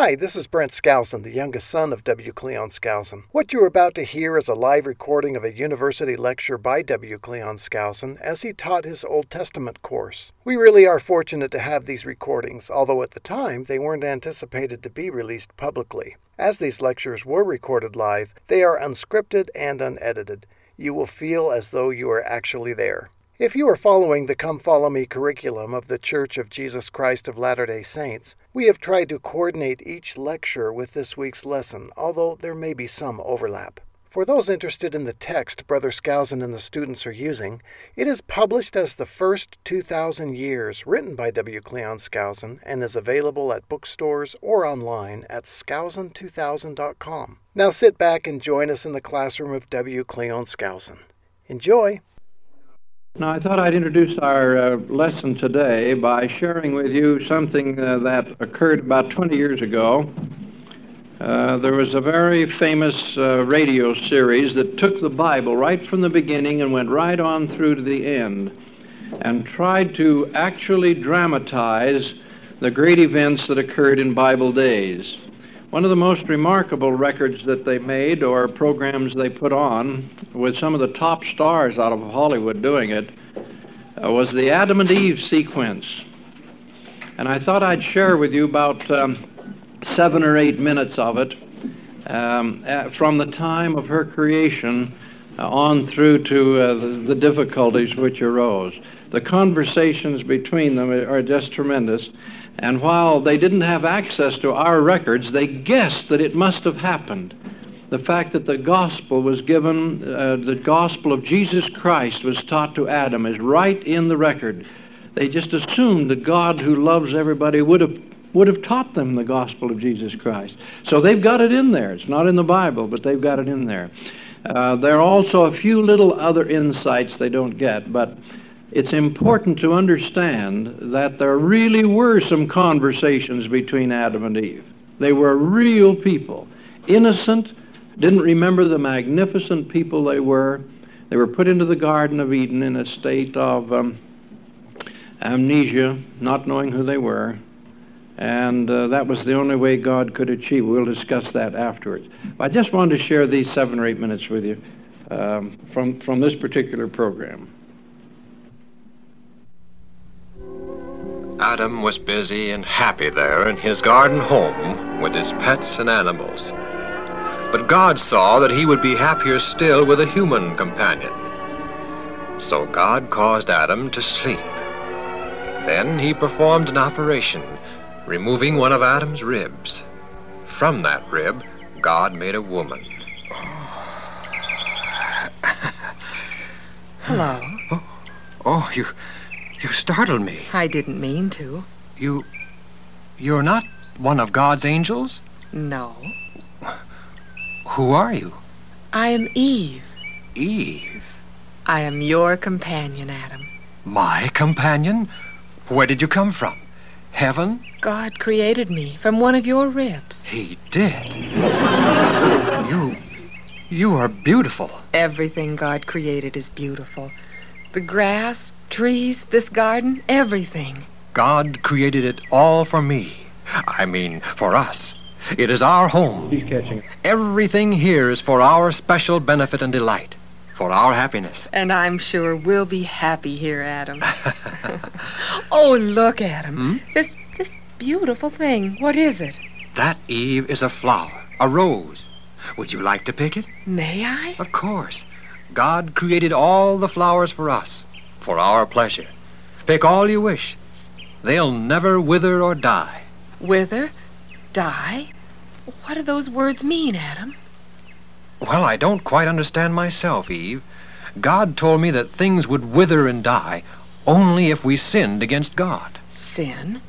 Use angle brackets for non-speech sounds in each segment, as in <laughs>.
Hi, this is Brent Skousen, the youngest son of W. Cleon Skousen. What you are about to hear is a live recording of a university lecture by W. Cleon Skousen as he taught his Old Testament course. We really are fortunate to have these recordings, although at the time they weren't anticipated to be released publicly. As these lectures were recorded live, they are unscripted and unedited. You will feel as though you are actually there. If you are following the Come Follow Me curriculum of the Church of Jesus Christ of Latter day Saints, we have tried to coordinate each lecture with this week's lesson, although there may be some overlap. For those interested in the text Brother Skousen and the students are using, it is published as The First 2000 Years, written by W. Cleon Skousen, and is available at bookstores or online at skousen2000.com. Now sit back and join us in the classroom of W. Cleon Skousen. Enjoy! Now, I thought I'd introduce our uh, lesson today by sharing with you something uh, that occurred about 20 years ago. Uh, there was a very famous uh, radio series that took the Bible right from the beginning and went right on through to the end and tried to actually dramatize the great events that occurred in Bible days. One of the most remarkable records that they made or programs they put on, with some of the top stars out of Hollywood doing it, uh, was the Adam and Eve sequence. And I thought I'd share with you about um, seven or eight minutes of it um, uh, from the time of her creation uh, on through to uh, the, the difficulties which arose. The conversations between them are just tremendous. And while they didn't have access to our records, they guessed that it must have happened. The fact that the gospel was given, uh, the gospel of Jesus Christ was taught to Adam is right in the record. They just assumed that God, who loves everybody, would have would have taught them the gospel of Jesus Christ. So they've got it in there. It's not in the Bible, but they've got it in there. Uh, there are also a few little other insights they don't get, but it's important to understand that there really were some conversations between Adam and Eve. They were real people, innocent, didn't remember the magnificent people they were. They were put into the Garden of Eden in a state of um, amnesia, not knowing who they were. And uh, that was the only way God could achieve. We'll discuss that afterwards. I just wanted to share these seven or eight minutes with you um, from, from this particular program. Adam was busy and happy there in his garden home with his pets and animals. But God saw that he would be happier still with a human companion. So God caused Adam to sleep. Then he performed an operation, removing one of Adam's ribs. From that rib, God made a woman. Hello. Oh, oh you, you startled me. I didn't mean to. You, you're not one of God's angels? No. Who are you? I am Eve. Eve. I am your companion, Adam. My companion? Where did you come from? Heaven? God created me from one of your ribs. He did. you. You are beautiful. Everything God created is beautiful. The grass, trees, this garden, everything. God created it all for me. I mean, for us. It is our home. He's catching. Everything here is for our special benefit and delight, for our happiness. And I'm sure we'll be happy here, Adam. <laughs> oh, look, Adam. Hmm? This this beautiful thing. What is it? That, Eve, is a flower, a rose. Would you like to pick it? May I? Of course. God created all the flowers for us, for our pleasure. Pick all you wish. They'll never wither or die. Wither? Die? What do those words mean, Adam? Well, I don't quite understand myself, Eve. God told me that things would wither and die only if we sinned against God. Sin?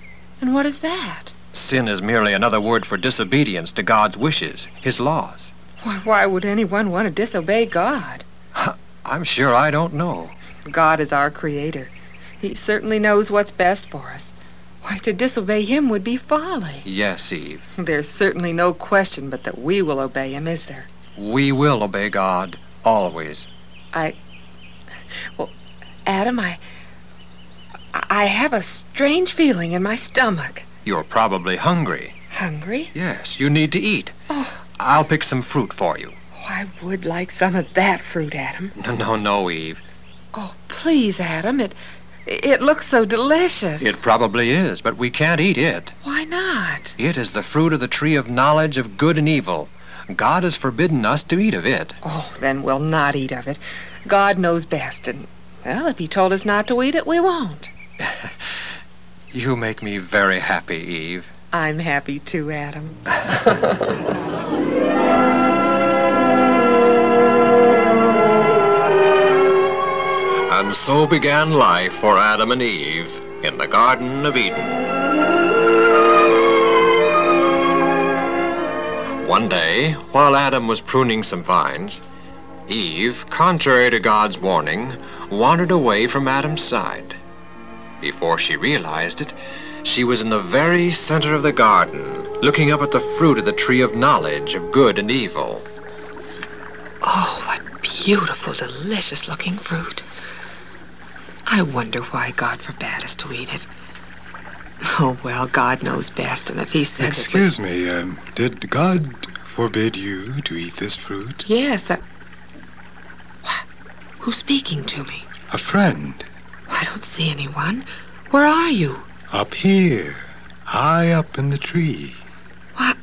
And what is that? Sin is merely another word for disobedience to God's wishes, His laws. Why, why would anyone want to disobey God? <laughs> I'm sure I don't know. God is our creator. He certainly knows what's best for us. Why, to disobey him would be folly. Yes, Eve. There's certainly no question but that we will obey him, is there? We will obey God always. I. Well, Adam, I. I have a strange feeling in my stomach. You're probably hungry. hungry. Yes, you need to eat. Oh. I'll pick some fruit for you. Oh, I would like some of that fruit, Adam. No, no, no, Eve. Oh, please, Adam. It it looks so delicious. It probably is, but we can't eat it. Why not? It is the fruit of the tree of knowledge of good and evil. God has forbidden us to eat of it. Oh, then we'll not eat of it. God knows best, and well, if He told us not to eat it, we won't. <laughs> You make me very happy, Eve. I'm happy too, Adam. <laughs> And so began life for Adam and Eve in the Garden of Eden. One day, while Adam was pruning some vines, Eve, contrary to God's warning, wandered away from Adam's side. Before she realized it, she was in the very center of the garden, looking up at the fruit of the tree of knowledge of good and evil. Oh, what beautiful, delicious looking fruit. I wonder why God forbade us to eat it. Oh, well, God knows best, and if He said Excuse me, um, did God forbid you to eat this fruit? Yes, I... What? Who's speaking to me? A friend. I don't see anyone. Where are you? Up here. High up in the tree. Why,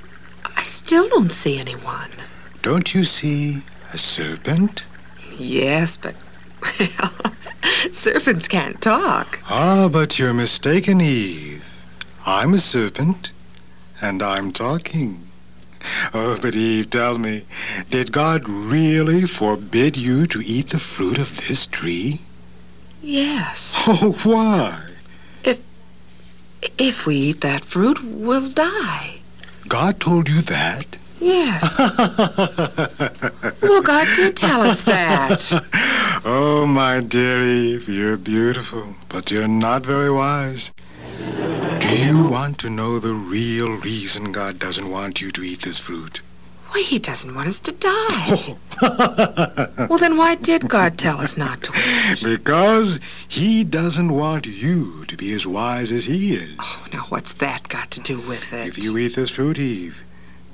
I still don't see anyone. Don't you see a serpent? Yes, but... Well, <laughs> serpents can't talk. Ah, but you're mistaken, Eve. I'm a serpent, and I'm talking. Oh, but Eve, tell me, did God really forbid you to eat the fruit of this tree? Yes. Oh, why? If If we eat that fruit, we'll die. God told you that? Yes. <laughs> Well, God did tell us that. <laughs> oh, my dear Eve, you're beautiful, but you're not very wise. Do you want to know the real reason God doesn't want you to eat this fruit? Why, he doesn't want us to die. Oh. <laughs> Well, then why did God tell us not to eat? <laughs> because He doesn't want you to be as wise as He is. Oh, now what's that got to do with it? If you eat this fruit, Eve,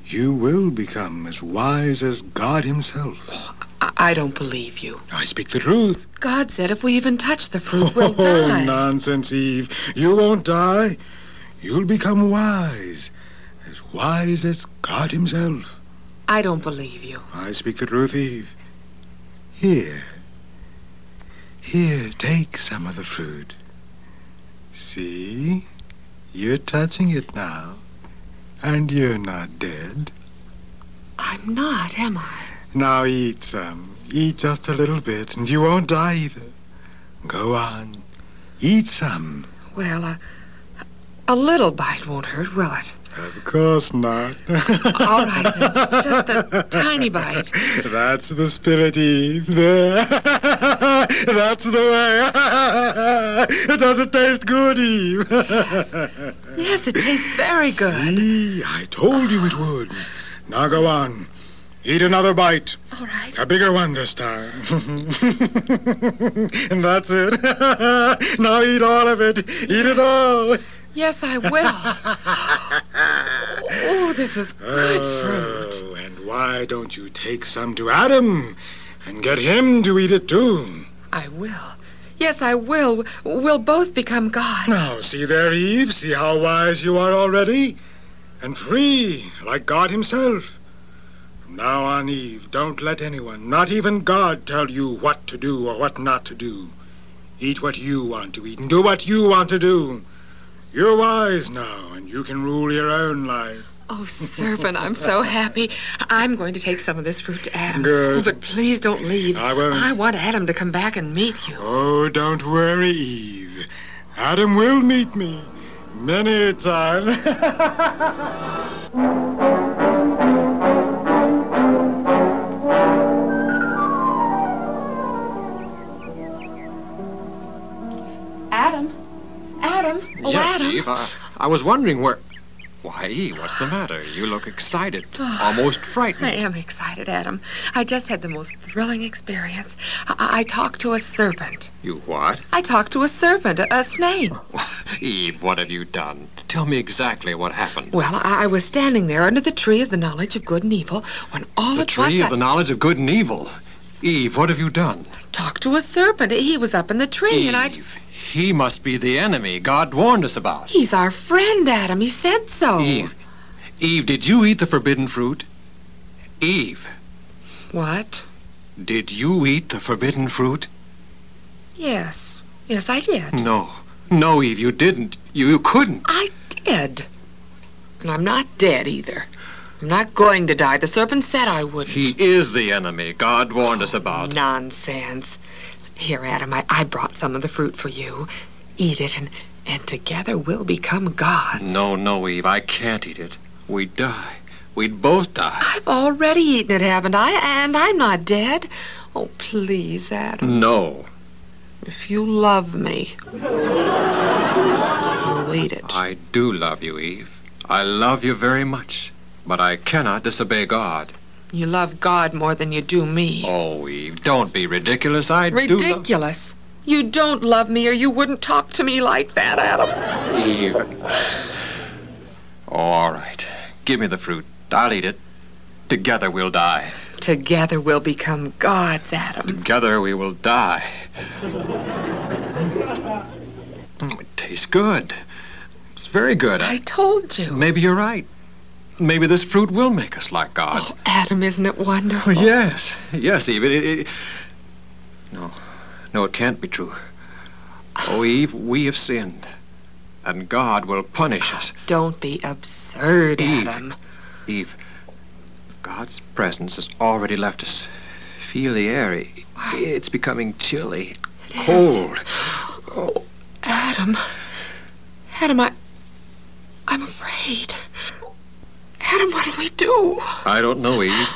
you will become as wise as God Himself. Oh, I, don't believe you. I speak the truth. God said if we even touch the fruit, we'll <laughs> oh, die. nonsense, Eve. You won't die. You'll become wise. As wise as God Himself. I don't believe you. I speak the truth, Eve. Here. Here, take some of the fruit. See? You're touching it now. And you're not dead. I'm not, am I? Now eat some. Eat just a little bit, and you won't die either. Go on. Eat some. Well, uh, a little bite won't hurt, will it? Of course not. All right, then. Just a <laughs> tiny bite. That's the spirit, Eve. <laughs> That's the way. <laughs> It Does it taste good, Eve? Yes, it tastes very good. See, I told you it would. Now go on. Eat another bite. All right. A bigger one this time. and <laughs> that's it. <laughs> now eat all of it. Eat it all. Yes, I will. <laughs> oh, this is good oh, fruit. Oh, and why don't you take some to Adam and get him to eat it too? I will. Yes, I will. We'll both become God. Now, see there, Eve. See how wise you are already? And free, like God Himself. From now on, Eve, don't let anyone, not even God, tell you what to do or what not to do. Eat what you want to eat and do what you want to do. You're wise now, and you can rule your own life. Oh, Serpent, I'm so happy. I'm going to take some of this fruit to Adam. Good. Oh, but please don't leave. I won't. I want Adam to come back and meet you. Oh, don't worry, Eve. Adam will meet me many a time. <laughs> Adam? Oh, yes, Adam. Eve. I, I was wondering where. Why, Eve, what's the matter? You look excited, <sighs> almost frightened. I am excited, Adam. I just had the most thrilling experience. I, I talked to a serpent. You what? I talked to a serpent, a, a snake. <laughs> Eve, what have you done? Tell me exactly what happened. Well, I, I was standing there under the tree of the knowledge of good and evil when all the at tree once of I the knowledge of good and evil. Eve, what have you done? talked to a serpent. He was up in the tree, and I. Eve, he must be the enemy God warned us about. He's our friend, Adam. He said so. Eve, Eve, did you eat the forbidden fruit? Eve, What? did you eat the forbidden fruit? Yes. Yes, I did. No. No, Eve, you didn't. You, you couldn't. I did. And I'm not dead either. I'm not going to die. The serpent said I wouldn't. He is the enemy God warned us about. Nonsense. Here, Adam, I, I brought some of the fruit for you. Eat it, and, and together we'll become gods. No, no, Eve, I can't eat it. We'd die. We'd both die. I've already eaten it, haven't I? And I'm not dead. Oh, please, Adam. No. If you love me, you'll eat it. I do love you, Eve. I love you very much. But I cannot disobey God. You love God more than you do me. Oh, Eve, don't be ridiculous. I do love... Ridiculous. You don't love me, or you wouldn't talk to me like that, Adam. Eve. Oh, all right. Give me the fruit. I'll eat it. Together we'll die. Together we'll become gods, Adam. Together we will die. Mm, it tastes good. It's very good. I told you. Maybe you're right. Maybe this fruit will make us like gods. Oh, Adam, isn't it wonderful? Oh, yes. Yes, Eve. It, it, it- No. No, it can't be true. Oh, Eve, we have sinned. And God will punish us. Oh, don't be absurd, Eve. Adam. Eve, God's presence has already left us. Feel the air. It's becoming chilly, cold. Oh, Adam. Adam, I. I'm afraid. Adam, what do we do? I don't know, Eve.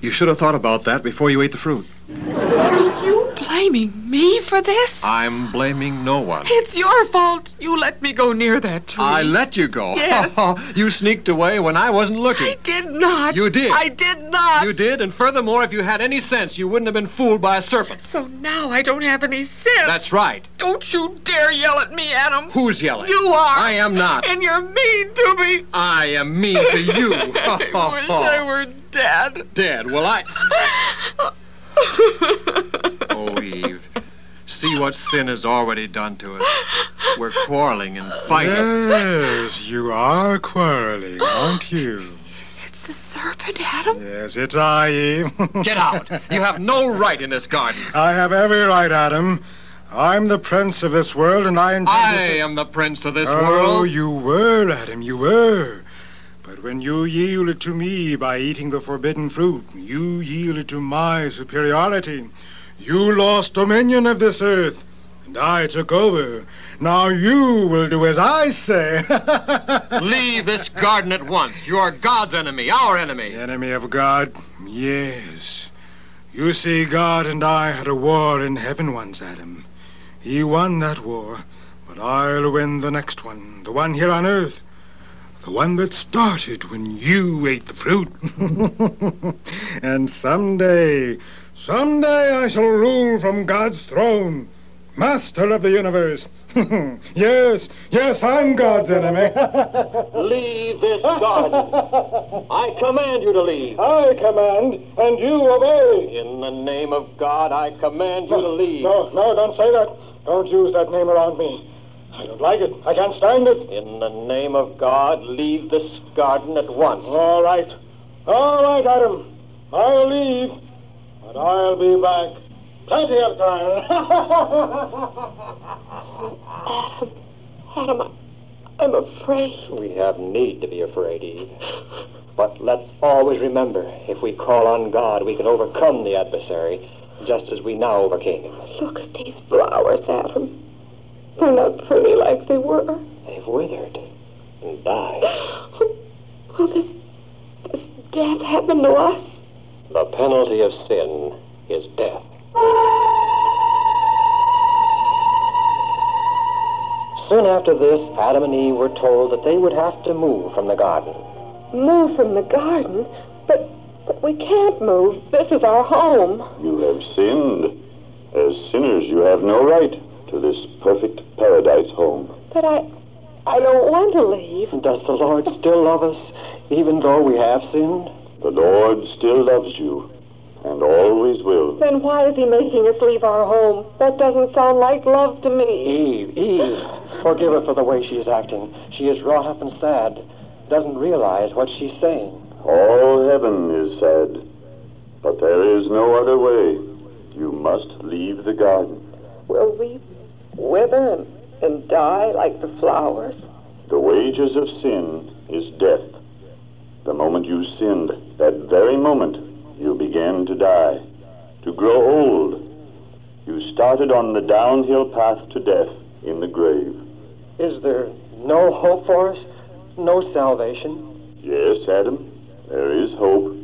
You should have thought about that before you ate the fruit. Are you blaming me for this? I'm blaming no one. It's your fault. You let me go near that tree. I let you go. Yes. <laughs> you sneaked away when I wasn't looking. I did not. You did. I did not. You did, and furthermore, if you had any sense, you wouldn't have been fooled by a serpent. So now I don't have any sense. That's right. Don't you dare yell at me, Adam. Who's yelling? You are. I am not. And you're mean to me. I am mean to you. <laughs> I wish I <laughs> were dead. Dead. Well, I. <laughs> Oh, Eve. See what sin has already done to us. We're quarreling and fighting. Yes, you are quarreling, aren't you? It's the serpent, Adam. Yes, it's I, Eve. <laughs> Get out. You have no right in this garden. I have every right, Adam. I'm the prince of this world, and I intend I to... am the prince of this oh, world. Oh, you were, Adam, you were. But when you yielded to me by eating the forbidden fruit, you yielded to my superiority. You lost dominion of this earth, and I took over. Now you will do as I say. <laughs> Leave this garden at once. You are God's enemy, our enemy. Enemy of God? Yes. You see, God and I had a war in heaven once, Adam. He won that war, but I'll win the next one, the one here on earth. The one that started when you ate the fruit. <laughs> and someday, someday I shall rule from God's throne, master of the universe. <laughs> yes, yes, I'm God's enemy. <laughs> Leave this garden. I command you to leave. I command, and you obey. In the name of God, I command you to leave. No, no, don't say that. Don't use that name around me. I don't like it. I can't stand it. In the name of God, leave this garden at once. All right. All right, Adam. I'll leave, but I'll be back. Plenty of time. Adam. Adam, I, I'm afraid. We have need to be afraid, Eve. But let's always remember, if we call on God, we can overcome the adversary, just as we now overcame him. Look at these flowers, Adam. They're not pretty like they were. They've withered and died. Will this, this death happen to us? The penalty of sin is death. Soon after this, Adam and Eve were told that they would have to move from the garden. Move from the garden? But, but we can't move. This is our home. You have sinned. As sinners, you have no right to this perfect paradise home. But I. I don't want to leave. Does the Lord still love us, even though we have sinned? The Lord still loves you, and always will. Then why is he making us leave our home? That doesn't sound like love to me. Eve, Eve, forgive her for the way she is acting. She is wrought up and sad, doesn't realize what she's saying. All heaven is sad, but there is no other way. You must leave the garden. Will we wither and, and die like the flowers? The wages of sin is death. The moment you sinned, that very moment, you began to die, to grow old. You started on the downhill path to death in the grave. Is there no hope for us? No salvation? Yes, Adam, there is hope.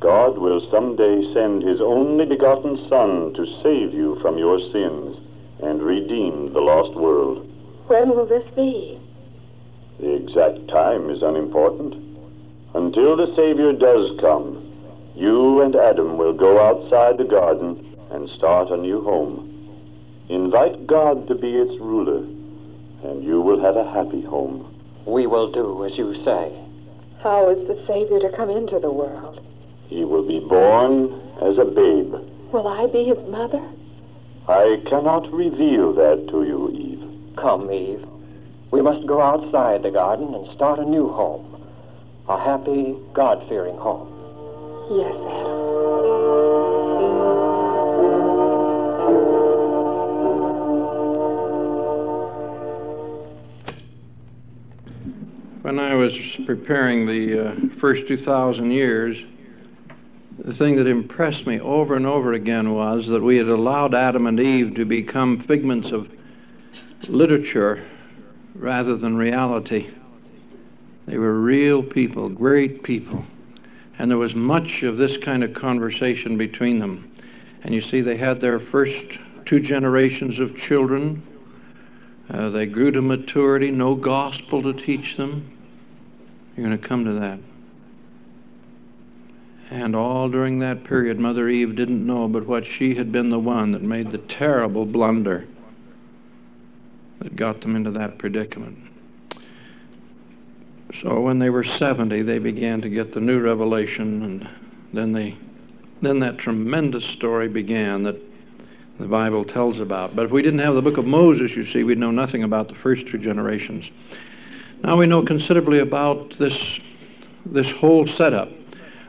God will someday send his only begotten Son to save you from your sins and redeemed the lost world. When will this be? The exact time is unimportant. Until the Savior does come, you and Adam will go outside the garden and start a new home. Invite God to be its ruler, and you will have a happy home. We will do as you say. How is the Savior to come into the world? He will be born as a babe. Will I be his mother? I cannot reveal that to you, Eve. Come, Eve. We must go outside the garden and start a new home. A happy, God fearing home. Yes, Adam. When I was preparing the uh, first 2,000 years, the thing that impressed me over and over again was that we had allowed Adam and Eve to become figments of literature rather than reality. They were real people, great people. And there was much of this kind of conversation between them. And you see, they had their first two generations of children. Uh, they grew to maturity, no gospel to teach them. You're going to come to that. And all during that period, Mother Eve didn't know but what she had been the one that made the terrible blunder that got them into that predicament. So when they were 70, they began to get the new revelation, and then they, then that tremendous story began that the Bible tells about. But if we didn't have the book of Moses, you see, we'd know nothing about the first two generations. Now we know considerably about this, this whole setup.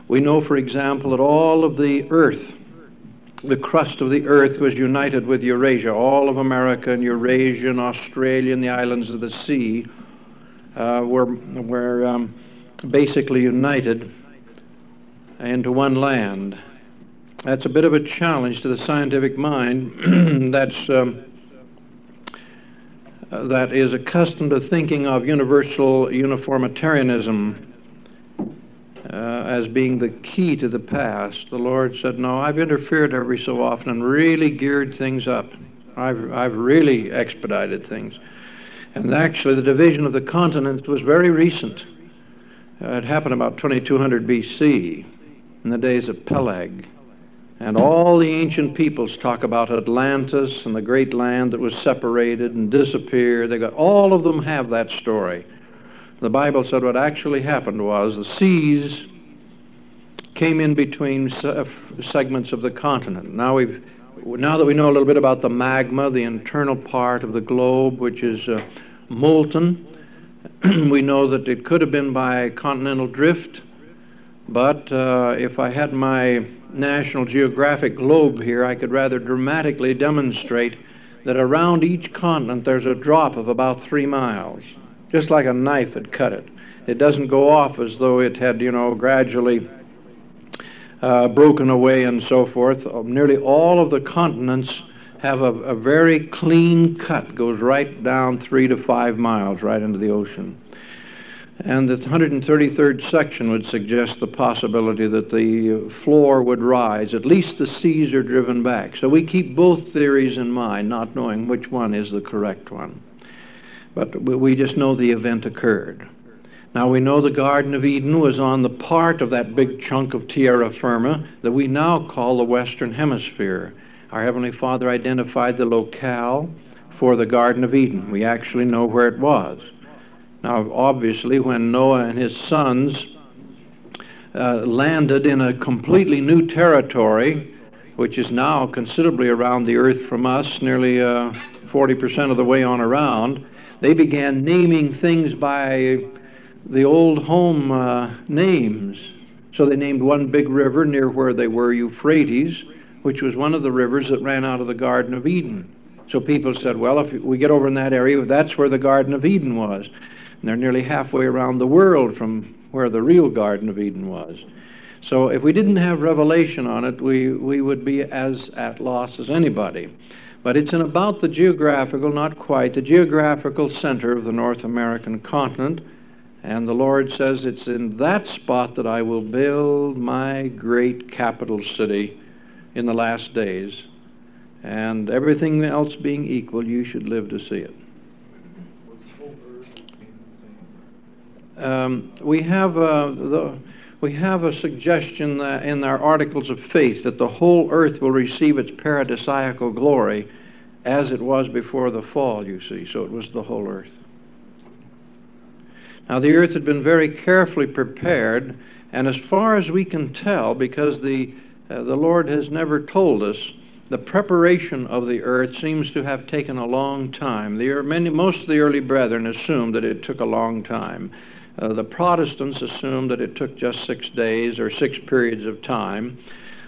We know, for example, that all of the earth, the crust of the earth was united with Eurasia. All of America and Eurasia and Australia and the islands of the sea uh, were, were um, basically united into one land. That's a bit of a challenge to the scientific mind <clears throat> that's, um, uh, that is accustomed to thinking of universal uniformitarianism uh, as being the key to the past. The Lord said, No, I've interfered every so often and really geared things up. I've, I've really expedited things. And actually, the division of the continents was very recent. Uh, it happened about 2200 BC, in the days of Peleg. And all the ancient peoples talk about Atlantis and the great land that was separated and disappeared. They got all of them have that story. The Bible said what actually happened was the seas came in between se- segments of the continent. Now we've now that we know a little bit about the magma, the internal part of the globe, which is uh, molten, <clears throat> we know that it could have been by continental drift. But uh, if I had my National Geographic globe here, I could rather dramatically demonstrate that around each continent there's a drop of about three miles, just like a knife had cut it. It doesn't go off as though it had, you know, gradually uh, broken away and so forth. Uh, nearly all of the continents have a, a very clean cut, goes right down three to five miles right into the ocean. And the 133rd section would suggest the possibility that the floor would rise. At least the seas are driven back. So we keep both theories in mind, not knowing which one is the correct one. But we just know the event occurred. Now we know the Garden of Eden was on the part of that big chunk of terra firma that we now call the Western Hemisphere. Our Heavenly Father identified the locale for the Garden of Eden. We actually know where it was. Now, obviously, when Noah and his sons uh, landed in a completely new territory, which is now considerably around the earth from us, nearly uh, 40% of the way on around, they began naming things by the old home uh, names. So they named one big river near where they were Euphrates, which was one of the rivers that ran out of the Garden of Eden. So people said, well, if we get over in that area, that's where the Garden of Eden was. And they're nearly halfway around the world from where the real Garden of Eden was. So if we didn't have revelation on it, we, we would be as at loss as anybody. But it's in about the geographical, not quite, the geographical center of the North American continent. And the Lord says, It's in that spot that I will build my great capital city in the last days. And everything else being equal, you should live to see it. Um, we have uh, the we have a suggestion in our articles of faith that the whole earth will receive its paradisiacal glory as it was before the fall, you see. So it was the whole earth. Now, the earth had been very carefully prepared, and as far as we can tell, because the, uh, the Lord has never told us, the preparation of the earth seems to have taken a long time. The, many, most of the early brethren assumed that it took a long time. Uh, the Protestants assumed that it took just six days or six periods of time.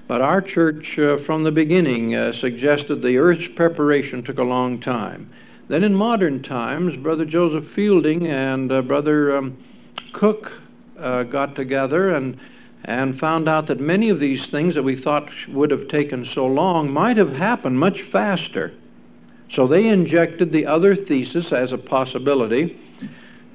But our church, uh, from the beginning, uh, suggested the earth's preparation took a long time. Then in modern times, Brother Joseph Fielding and uh, Brother um, Cook uh, got together and, and found out that many of these things that we thought would have taken so long might have happened much faster. So they injected the other thesis as a possibility.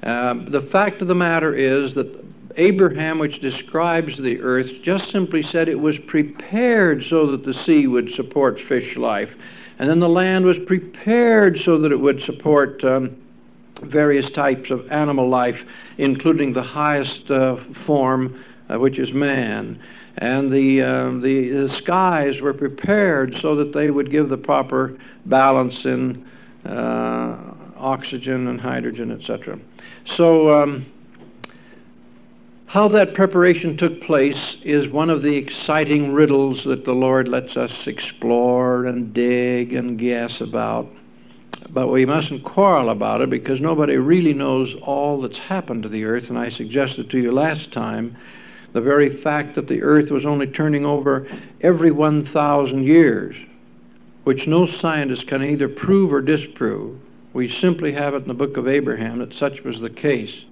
Uh, the fact of the matter is that Abraham, which describes the earth, just simply said it was prepared so that the sea would support fish life. And then the land was prepared so that it would support um, various types of animal life, including the highest uh, form, uh, which is man. And the, uh, the, the, skies were prepared so that they would give the proper balance in uh, oxygen and hydrogen, etc. So, um, how that preparation took place is one of the exciting riddles that the Lord lets us explore and dig and guess about. But we mustn't quarrel about it because nobody really knows all that's happened to the earth. And I suggested to you last time the very fact that the earth was only turning over every 1,000 years, which no scientist can either prove or disprove. We simply have it in the book of Abraham that such was the case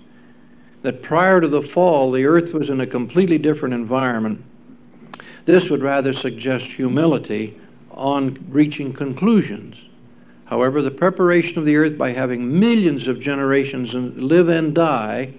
that prior to the fall, the earth was in a completely different environment. This would rather suggest humility on reaching conclusions. However, the preparation of the earth by having millions of generations live and die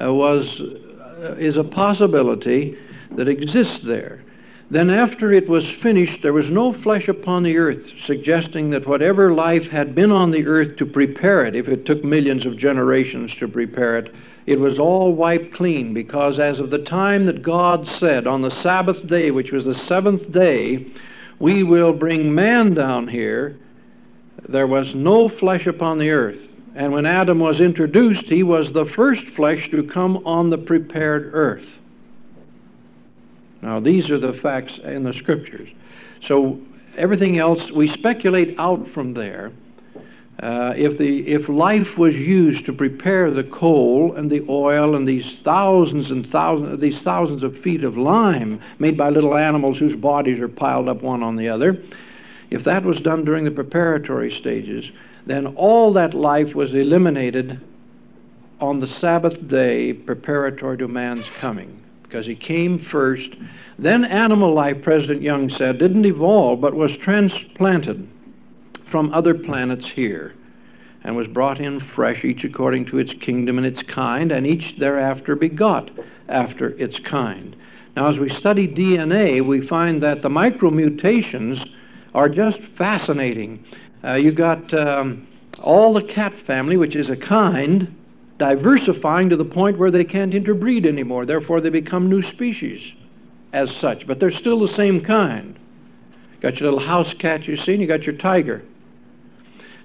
uh, was, uh, is a possibility that exists there. Then, after it was finished, there was no flesh upon the earth, suggesting that whatever life had been on the earth to prepare it, if it took millions of generations to prepare it, it was all wiped clean because as of the time that God said on the Sabbath day, which was the seventh day, we will bring man down here, there was no flesh upon the earth. And when Adam was introduced, he was the first flesh to come on the prepared earth. Now, these are the facts in the scriptures. So, everything else, we speculate out from there. Uh, if, the, if life was used to prepare the coal and the oil and these thousands and thousands, these thousands of feet of lime made by little animals whose bodies are piled up one on the other, if that was done during the preparatory stages, then all that life was eliminated on the Sabbath day preparatory to man's coming, because he came first. Then animal life, President Young said, didn't evolve, but was transplanted from other planets here, and was brought in fresh, each according to its kingdom and its kind, and each thereafter begot after its kind. Now, as we study DNA, we find that the micromutations are just fascinating. Uh, you got um, all the cat family, which is a kind, diversifying to the point where they can't interbreed anymore. Therefore, they become new species as such, but they're still the same kind. Got your little house cat you see, and you got your tiger.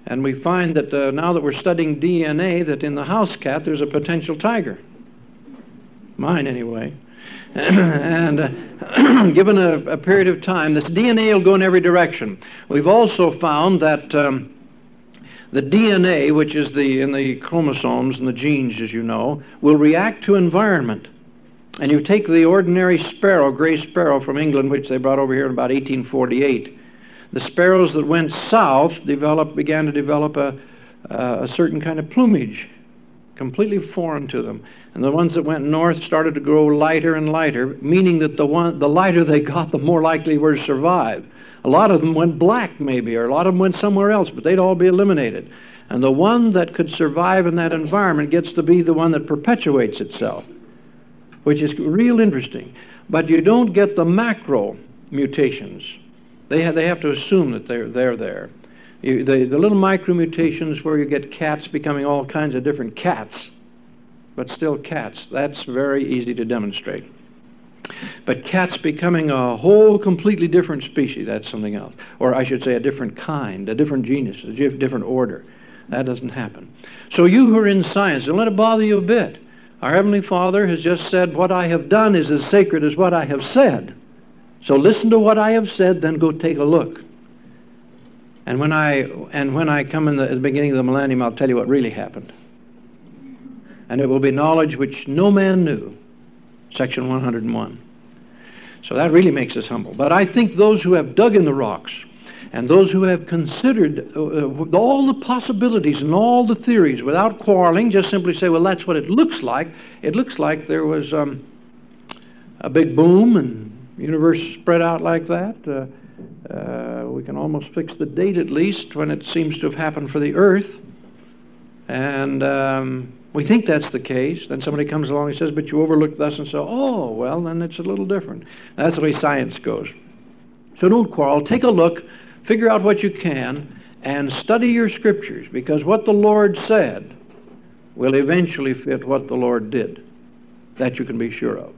And we find that uh, now that we're studying DNA, that in the house cat there's a potential tiger. Mine, anyway. <clears throat> and uh, <clears throat> given a, a, period of time, this DNA will go in every direction. We've also found that um, the DNA, which is the in the chromosomes and the genes, as you know, will react to environment. And you take the ordinary sparrow, gray sparrow from England, which they brought over here in about 1848 the sparrows that went south developed, began to develop a, uh, a certain kind of plumage, completely foreign to them. And the ones that went north started to grow lighter and lighter, meaning that the, one, the lighter they got, the more likely were to survive. A lot of them went black, maybe, or a lot of them went somewhere else, but they'd all be eliminated. And the one that could survive in that environment gets to be the one that perpetuates itself, which is real interesting. But you don't get the macro mutations. They have, they have to assume that they're, they're there. You, the, the little micro mutations where you get cats becoming all kinds of different cats, but still cats, that's very easy to demonstrate. But cats becoming a whole completely different species, that's something else. Or I should say a different kind, a different genus, a different order. That doesn't happen. So you who are in science, don't let it bother you a bit. Our Heavenly Father has just said, What I have done is as sacred as what I have said. So listen to what I have said, then go take a look. And when I and when I come in the, at the beginning of the millennium, I'll tell you what really happened. And it will be knowledge which no man knew. Section 101. So that really makes us humble. But I think those who have dug in the rocks and those who have considered uh, uh all the possibilities and all the theories without quarreling, just simply say, well, that's what it looks like. It looks like there was um, a big boom and universe spread out like that. Uh, uh, we can almost fix the date at least when it seems to have happened for the Earth. And um, we think that's the case. Then somebody comes along and says, But you overlooked this and so, oh, well, then it's a little different. That's the way science goes. So don't quarrel. Take a look, figure out what you can, and study your scriptures because what the Lord said will eventually fit what the Lord did. That you can be sure of.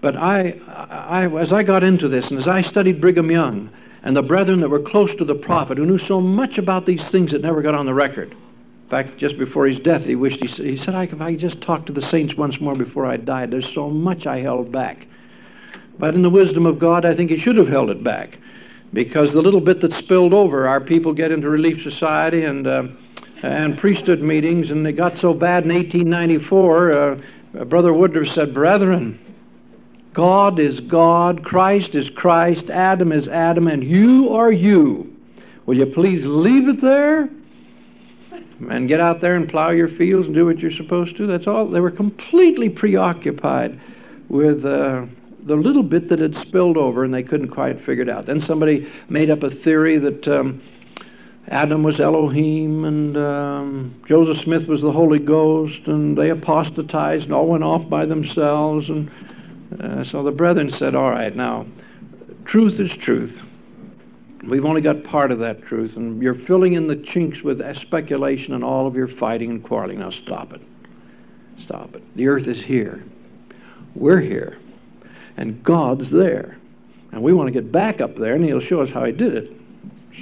But I, I, as I got into this and as I studied Brigham Young and the brethren that were close to the prophet who knew so much about these things that never got on the record. In fact, just before his death, he wished, he, he said, I, if I just talked to the saints once more before I died, there's so much I held back. But in the wisdom of God, I think he should have held it back. Because the little bit that spilled over, our people get into Relief Society and, uh, and priesthood meetings, and it got so bad in 1894, uh, Brother Woodruff said, Brethren, God is God, Christ is Christ, Adam is Adam, and you are you. Will you please leave it there and get out there and plow your fields and do what you're supposed to? That's all. They were completely preoccupied with uh, the little bit that had spilled over, and they couldn't quite figure it out. Then somebody made up a theory that. Um, Adam was Elohim, and um, Joseph Smith was the Holy Ghost, and they apostatized and all went off by themselves. And uh, so the brethren said, All right, now, truth is truth. We've only got part of that truth, and you're filling in the chinks with speculation and all of your fighting and quarreling. Now stop it. Stop it. The earth is here. We're here. And God's there. And we want to get back up there, and He'll show us how He did it.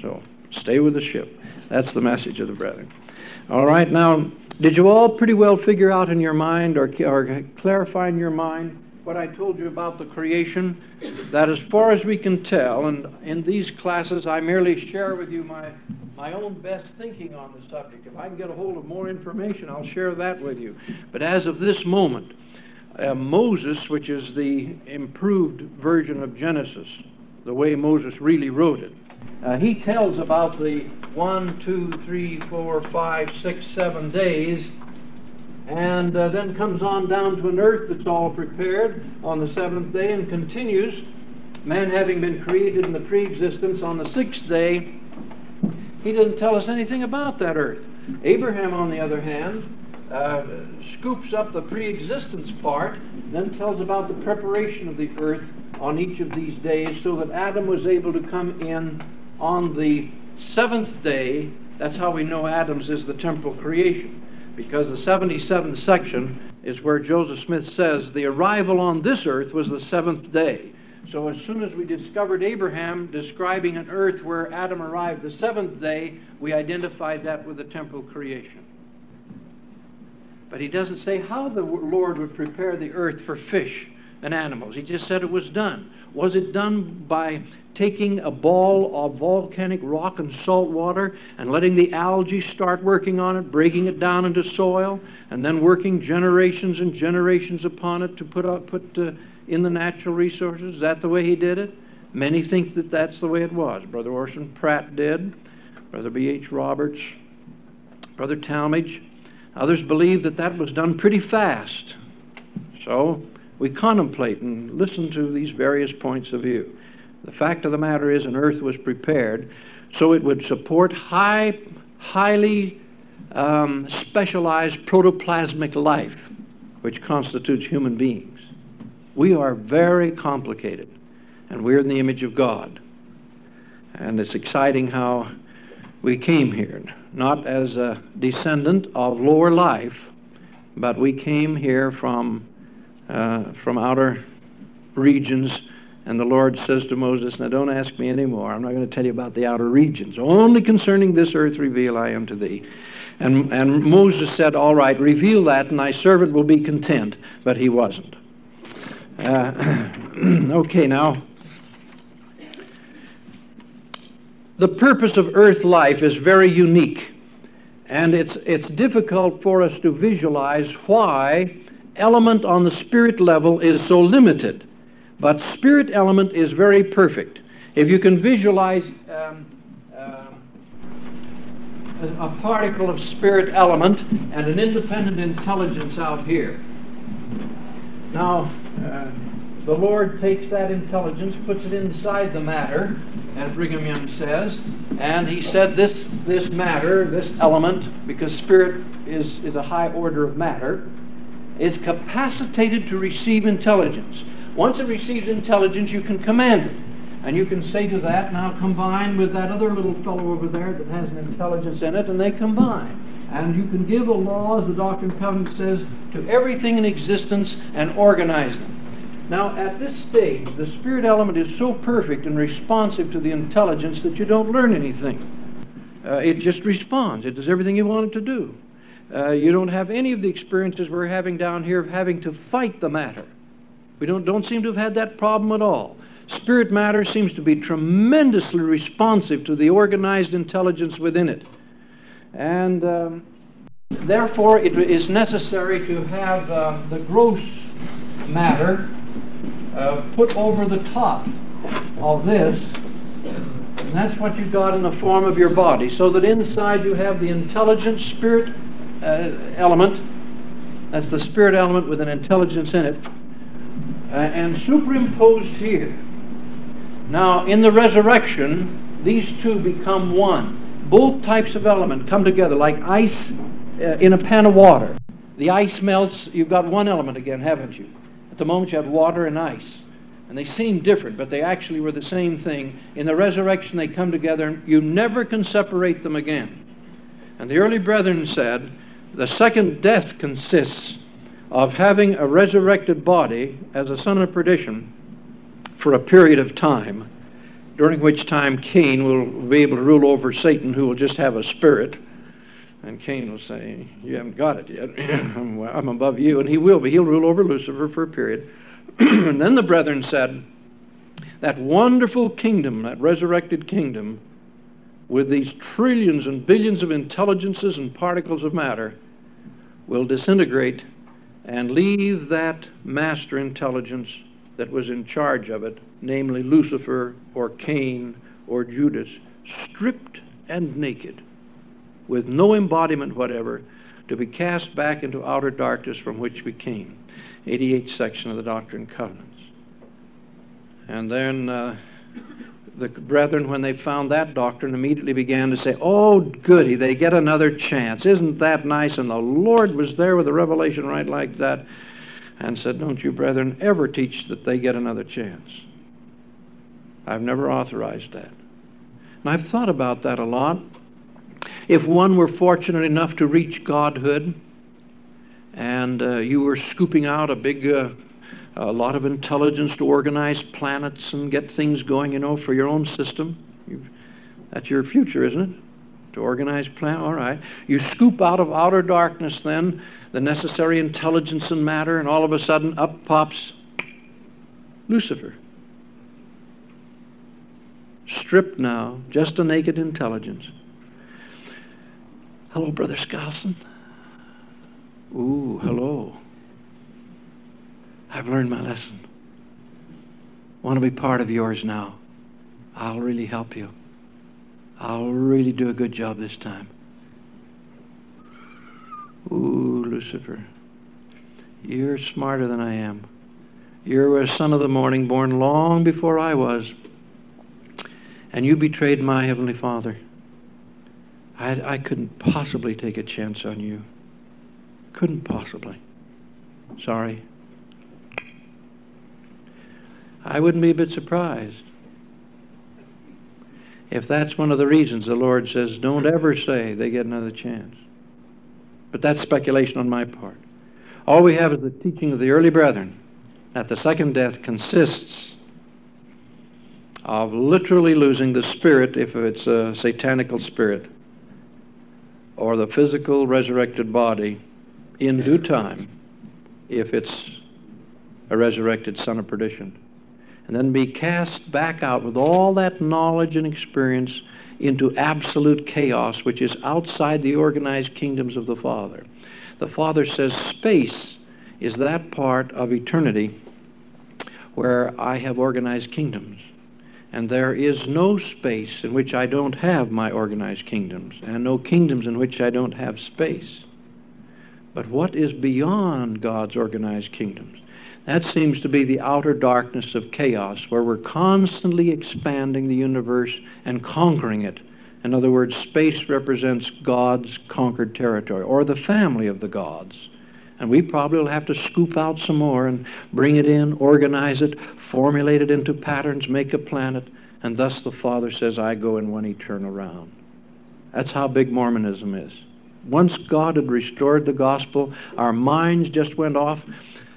So stay with the ship. That's the message of the brethren. All right, now, did you all pretty well figure out in your mind or, or clarify in your mind what I told you about the creation, that as far as we can tell, and in these classes I merely share with you my, my own best thinking on the subject. If I can get a hold of more information, I'll share that with you. But as of this moment, uh, Moses, which is the improved version of Genesis, the way Moses really wrote it, uh, he tells about the one, two, three, four, five, six, seven days and uh, then comes on down to an earth that's all prepared on the seventh day and continues. Man having been created in the pre existence on the sixth day, he doesn't tell us anything about that earth. Abraham, on the other hand, uh, scoops up the pre existence part, then tells about the preparation of the earth on each of these days so that Adam was able to come in on the seventh day That's how we know Adam's is the temporal creation, because the 77th section is where Joseph Smith says the arrival on this earth was the seventh day. So as soon as we discovered Abraham describing an earth where Adam arrived the seventh day, we identified that with the temporal creation. But he doesn't say how the Lord would prepare the earth for fish and animals. He just said it was done. Was it done by taking a ball of volcanic rock and salt water and letting the algae start working on it, breaking it down into soil, and then working generations and generations upon it to put, put uh, in the natural resources? Is that the way he did it? Many think that that's the way it was. Brother Orson Pratt did, Brother B.H. Roberts, Brother Talmage. Others believe that that was done pretty fast. So we contemplate and listen to these various points of view. The fact of the matter is, an earth was prepared so it would support high, highly um, specialized protoplasmic life, which constitutes human beings. We are very complicated, and we're in the image of God. And it's exciting how we came here, not as a descendant of lower life, but we came here from, uh, from outer regions. And the Lord says to Moses, Now don't ask me anymore. I'm not going to tell you about the outer regions. Only concerning this earth reveal I unto thee. And, and Moses said, All right, reveal that, and thy servant will be content. But he wasn't. Uh, <clears throat> okay, now. The purpose of earth life is very unique, and it's, it's difficult for us to visualize why element on the spirit level is so limited. But spirit element is very perfect. If you can visualize um, uh, a particle of spirit element and an independent intelligence out here. Now, uh, the Lord takes that intelligence, puts it inside the matter, as Brigham Young says, and he said this, this matter, this element, because spirit is, is a high order of matter, is capacitated to receive intelligence. Once it receives intelligence, you can command it. And you can say to that, now combine with that other little fellow over there that has an intelligence in it, and they combine. And you can give a law, as the Doctrine and Covenant says, to everything in existence and organize them. Now, at this stage, the spirit element is so perfect and responsive to the intelligence that you don't learn anything. Uh, it just responds. It does everything you want it to do. Uh, you don't have any of the experiences we're having down here of having to fight the matter. We don't, don't seem to have had that problem at all. Spirit matter seems to be tremendously responsive to the organized intelligence within it. And um, therefore, it is necessary to have uh, the gross matter uh, put over the top of this. And that's what you got in the form of your body. So that inside you have the intelligent spirit uh, element. That's the spirit element with an intelligence in it. Uh, and superimposed here. Now, in the resurrection, these two become one. Both types of element come together like ice uh, in a pan of water. The ice melts, you've got one element again, haven't you? At the moment, you have water and ice. And they seem different, but they actually were the same thing. In the resurrection, they come together, and you never can separate them again. And the early brethren said the second death consists of having a resurrected body as a son of perdition for a period of time, during which time Cain will be able to rule over Satan, who will just have a spirit. And Cain will say, You haven't got it yet. <clears throat> I'm above you. And he will be. He'll rule over Lucifer for a period. <clears throat> and then the brethren said, That wonderful kingdom, that resurrected kingdom, with these trillions and billions of intelligences and particles of matter, will disintegrate and leave that master intelligence that was in charge of it, namely Lucifer or Cain or Judas, stripped and naked with no embodiment whatever, to be cast back into outer darkness from which we came. 88th section of the Doctrine and Covenants. And then uh, the brethren, when they found that doctrine, immediately began to say, Oh, goody, they get another chance. Isn't that nice? And the Lord was there with a revelation right like that and said, Don't you, brethren, ever teach that they get another chance. I've never authorized that. And I've thought about that a lot. if one were fortunate enough to reach godhood and uh, you were scooping out a big uh, a lot of intelligence to organize planets and get things going, you know, for your own system. You've, that's your future, isn't it? To organize planet. All right. You scoop out of outer darkness then the necessary intelligence and matter, and all of a sudden up pops Lucifer. Stripped now, just a naked intelligence. Hello, Brother Skousen. Ooh, hello. I've learned my lesson. I Want to be part of yours now. I'll really help you. I'll really do a good job this time. Ooh, Lucifer. You're smarter than I am. You're a son of the morning, born long before I was. And you betrayed my Heavenly Father. I, I couldn't possibly take a chance on you. Couldn't possibly. Sorry. I wouldn't be a bit surprised if that's one of the reasons the Lord says, don't ever say they get another chance. But that's speculation on my part. All we have is the teaching of the early brethren that the second death consists of literally losing the spirit, if it's a satanical spirit, or the physical resurrected body in due time, if it's a resurrected son of perdition and then be cast back out with all that knowledge and experience into absolute chaos, which is outside the organized kingdoms of the Father. The Father says space is that part of eternity where I have organized kingdoms. And there is no space in which I don't have my organized kingdoms, and no kingdoms in which I don't have space. But what is beyond God's organized kingdoms? That seems to be the outer darkness of chaos, where we're constantly expanding the universe and conquering it. In other words, space represents God's conquered territory, or the family of the gods. And we probably will have to scoop out some more and bring it in, organize it, formulate it into patterns, make a planet, and thus the Father says, I go in one eternal round. That's how big Mormonism is. Once God had restored the gospel, our minds just went off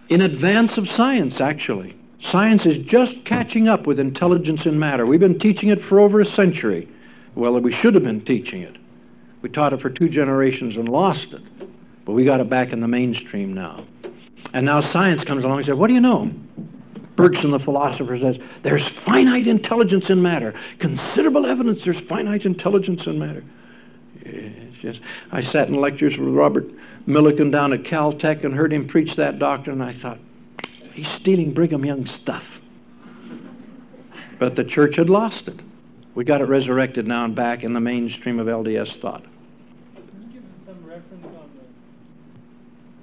in advance of science, actually. Science is just catching up with intelligence in matter. We've been teaching it for over a century. Well, we should have been teaching it. We taught it for two generations and lost it. But we got it back in the mainstream now. And now science comes along and says, What do you know? Bergson, the philosopher, says, There's finite intelligence in matter. Considerable evidence there's finite intelligence in matter. It's just, I sat in lectures with Robert Millikan down at Caltech and heard him preach that doctrine, and I thought, he's stealing Brigham Young stuff. But the church had lost it. We got it resurrected now and back in the mainstream of LDS thought. Can you give us some reference on,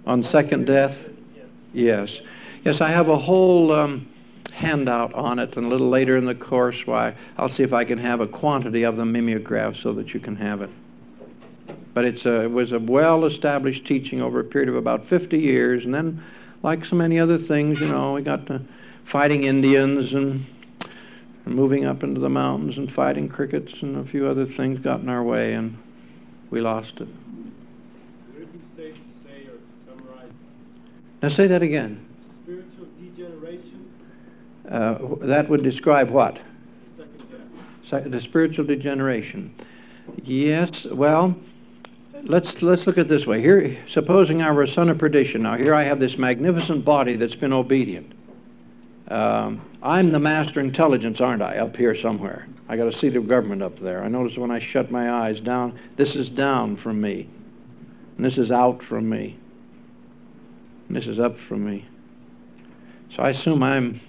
the... on second death? Yes. yes. Yes, I have a whole um, handout on it, and a little later in the course, why I'll see if I can have a quantity of the mimeograph so that you can have it. But it's a, it was a well established teaching over a period of about 50 years. And then, like so many other things, you know, we got to fighting Indians and, and moving up into the mountains and fighting crickets and a few other things got in our way, and we lost it. Would it be safe to say or summarize? Now, say that again. Spiritual degeneration? Uh, that would describe what? Second death. The spiritual degeneration. Yes, well, let's let's look at this way. Here, supposing I were a son of perdition. Now here I have this magnificent body that's been obedient. Um, I'm the master intelligence, aren't I? Up here somewhere. I got a seat of government up there. I notice when I shut my eyes down, this is down from me, and this is out from me, and this is up from me. So I assume I'm.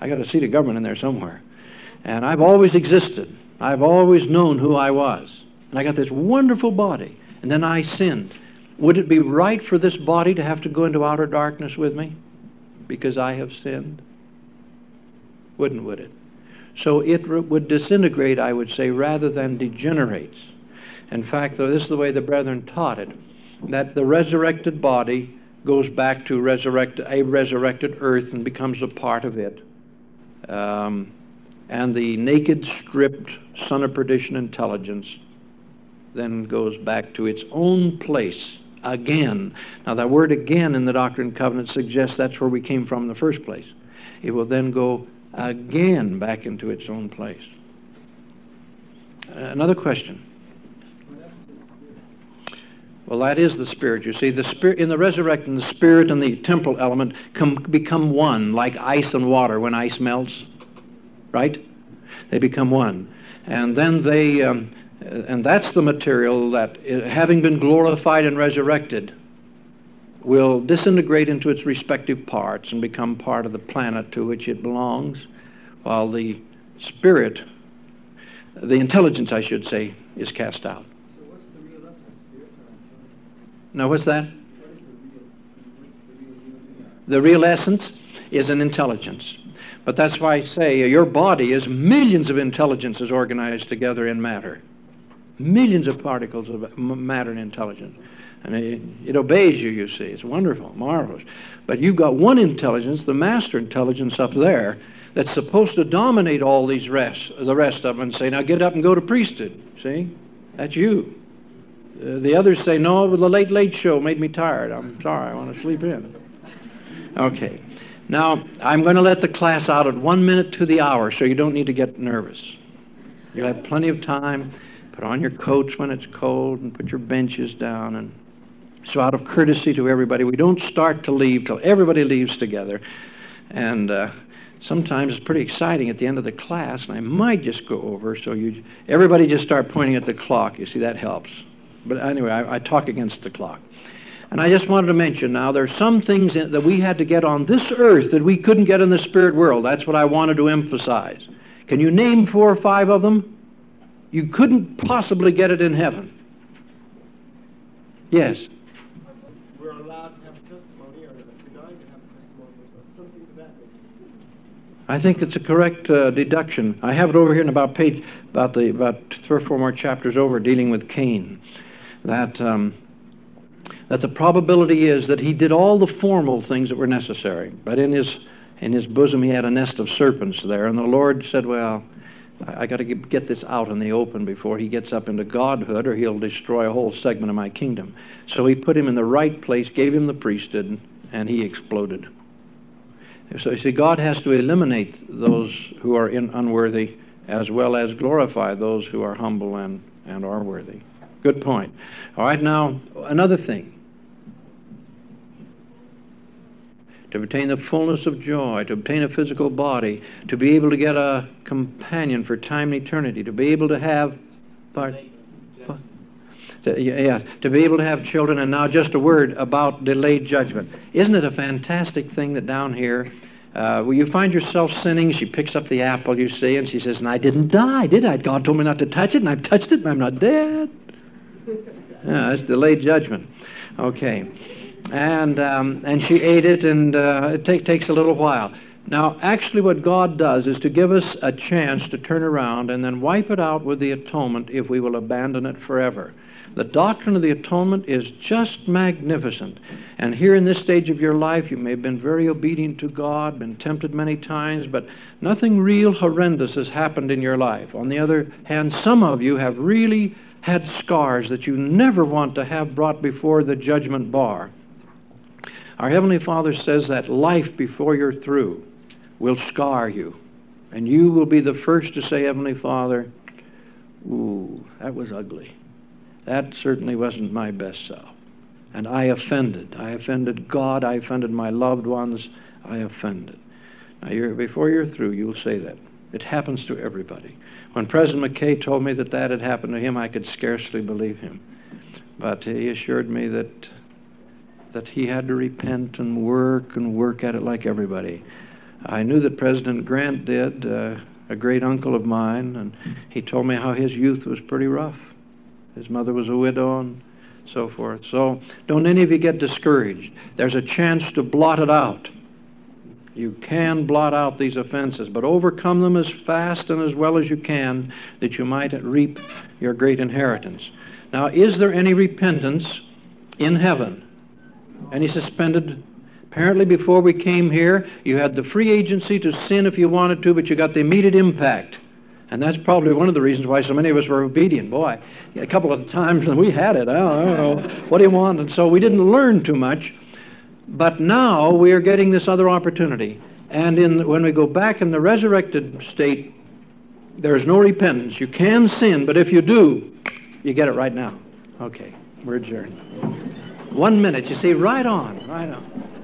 I got a seat of government in there somewhere, and I've always existed. I've always known who I was and I got this wonderful body, and then I sinned. Would it be right for this body to have to go into outer darkness with me because I have sinned? Wouldn't, would it? So it would disintegrate, I would say, rather than degenerates. In fact, though, this is the way the brethren taught it that the resurrected body goes back to resurrect, a resurrected earth and becomes a part of it. Um, and the naked, stripped, son of perdition intelligence then goes back to its own place again. Now, that word again in the Doctrine and Covenants suggests that's where we came from in the first place. It will then go again back into its own place. Another question. Well, that is the spirit. You see, the spirit in the resurrection, the spirit and the temporal element come, become one, like ice and water when ice melts. Right? They become one, and then they, um, and that's the material that, having been glorified and resurrected, will disintegrate into its respective parts and become part of the planet to which it belongs, while the spirit, the intelligence, I should say, is cast out. Now, what's that? The real essence is an intelligence. But that's why I say your body is millions of intelligences organized together in matter. Millions of particles of matter and intelligence. And it, it, obeys you, you see. It's wonderful, marvelous. But you've got one intelligence, the master intelligence up there, that's supposed to dominate all these rest, the rest of them and say, now get up and go to priesthood. See? That's you. Uh, the others say, no, the late, late show made me tired. I'm sorry, I want to sleep in. Okay. Now, I'm going to let the class out at one minute to the hour, so you don't need to get nervous. You'll have plenty of time. Put on your coats when it's cold and put your benches down. And so, out of courtesy to everybody, we don't start to leave till everybody leaves together. And uh, sometimes it's pretty exciting at the end of the class, and I might just go over so you everybody just start pointing at the clock. You see, that helps. But anyway, I, I talk against the clock. And I just wanted to mention now, there's some things that we had to get on this earth that we couldn't get in the spirit world. That's what I wanted to emphasize. Can you name four or five of them? You couldn't possibly get it in heaven. Yes. We're allowed to have a testimony, or dying to have a testimony, or something to that I think it's a correct uh, deduction. I have it over here in about page, about the about three or four more chapters over, dealing with Cain that, um, that the probability is that he did all the formal things that were necessary, but in his, in his bosom he had a nest of serpents there, and the Lord said, Well, I, I got to get this out in the open before he gets up into godhood, or he'll destroy a whole segment of my kingdom. So he put him in the right place, gave him the priesthood, and he exploded. So you see, God has to eliminate those who are in, unworthy as well as glorify those who are humble and, and are worthy. Good point. All right, now, another thing. To obtain the fullness of joy, to obtain a physical body, to be able to get a companion for time and eternity, to be able to have. Part, to, yeah, to be able to have children, and now just a word about delayed judgment. Isn't it a fantastic thing that down here, uh, you find yourself sinning? She picks up the apple, you see, and she says, And I didn't die, did I? God told me not to touch it, and I've touched it, and I'm not dead. <laughs> Yeah, that's delayed judgment. Okay. And, um, and she ate it, and uh, it take, takes a little while. Now, actually, what God does is to give us a chance to turn around and then wipe it out with the atonement if we will abandon it forever. The doctrine of the atonement is just magnificent. And here in this stage of your life, you may have been very obedient to God, been tempted many times, but nothing real horrendous has happened in your life. On the other hand, some of you have really had scars that you never want to have brought before the judgment bar. Our Heavenly Father says that life before you're through will scar you. And you will be the first to say, Heavenly Father, ooh, that was ugly. That certainly wasn't my best self. And I offended. I offended God. I offended my loved ones. I offended. Now, you're, before you're through, you'll say that. It happens to everybody. When President McKay told me that that had happened to him, I could scarcely believe him. But he assured me that that he had to repent and work and work at it like everybody. I knew that President Grant did, uh, a great uncle of mine, and he told me how his youth was pretty rough. His mother was a widow and so forth. So don't any of you get discouraged. There's a chance to blot it out. You can blot out these offenses, but overcome them as fast and as well as you can that you might reap your great inheritance. Now, is there any repentance in heaven? Any suspended? Apparently, before we came here, you had the free agency to sin if you wanted to, but you got the immediate impact. And that's probably one of the reasons why so many of us were obedient. Boy, a couple of times we had it. I don't know. What do you want? And so we didn't learn too much. But now we are getting this other opportunity. And in, when we go back in the resurrected state, there's no repentance. You can sin, but if you do, you get it right now. Okay, we're adjourned. One minute, you see, right on, right on.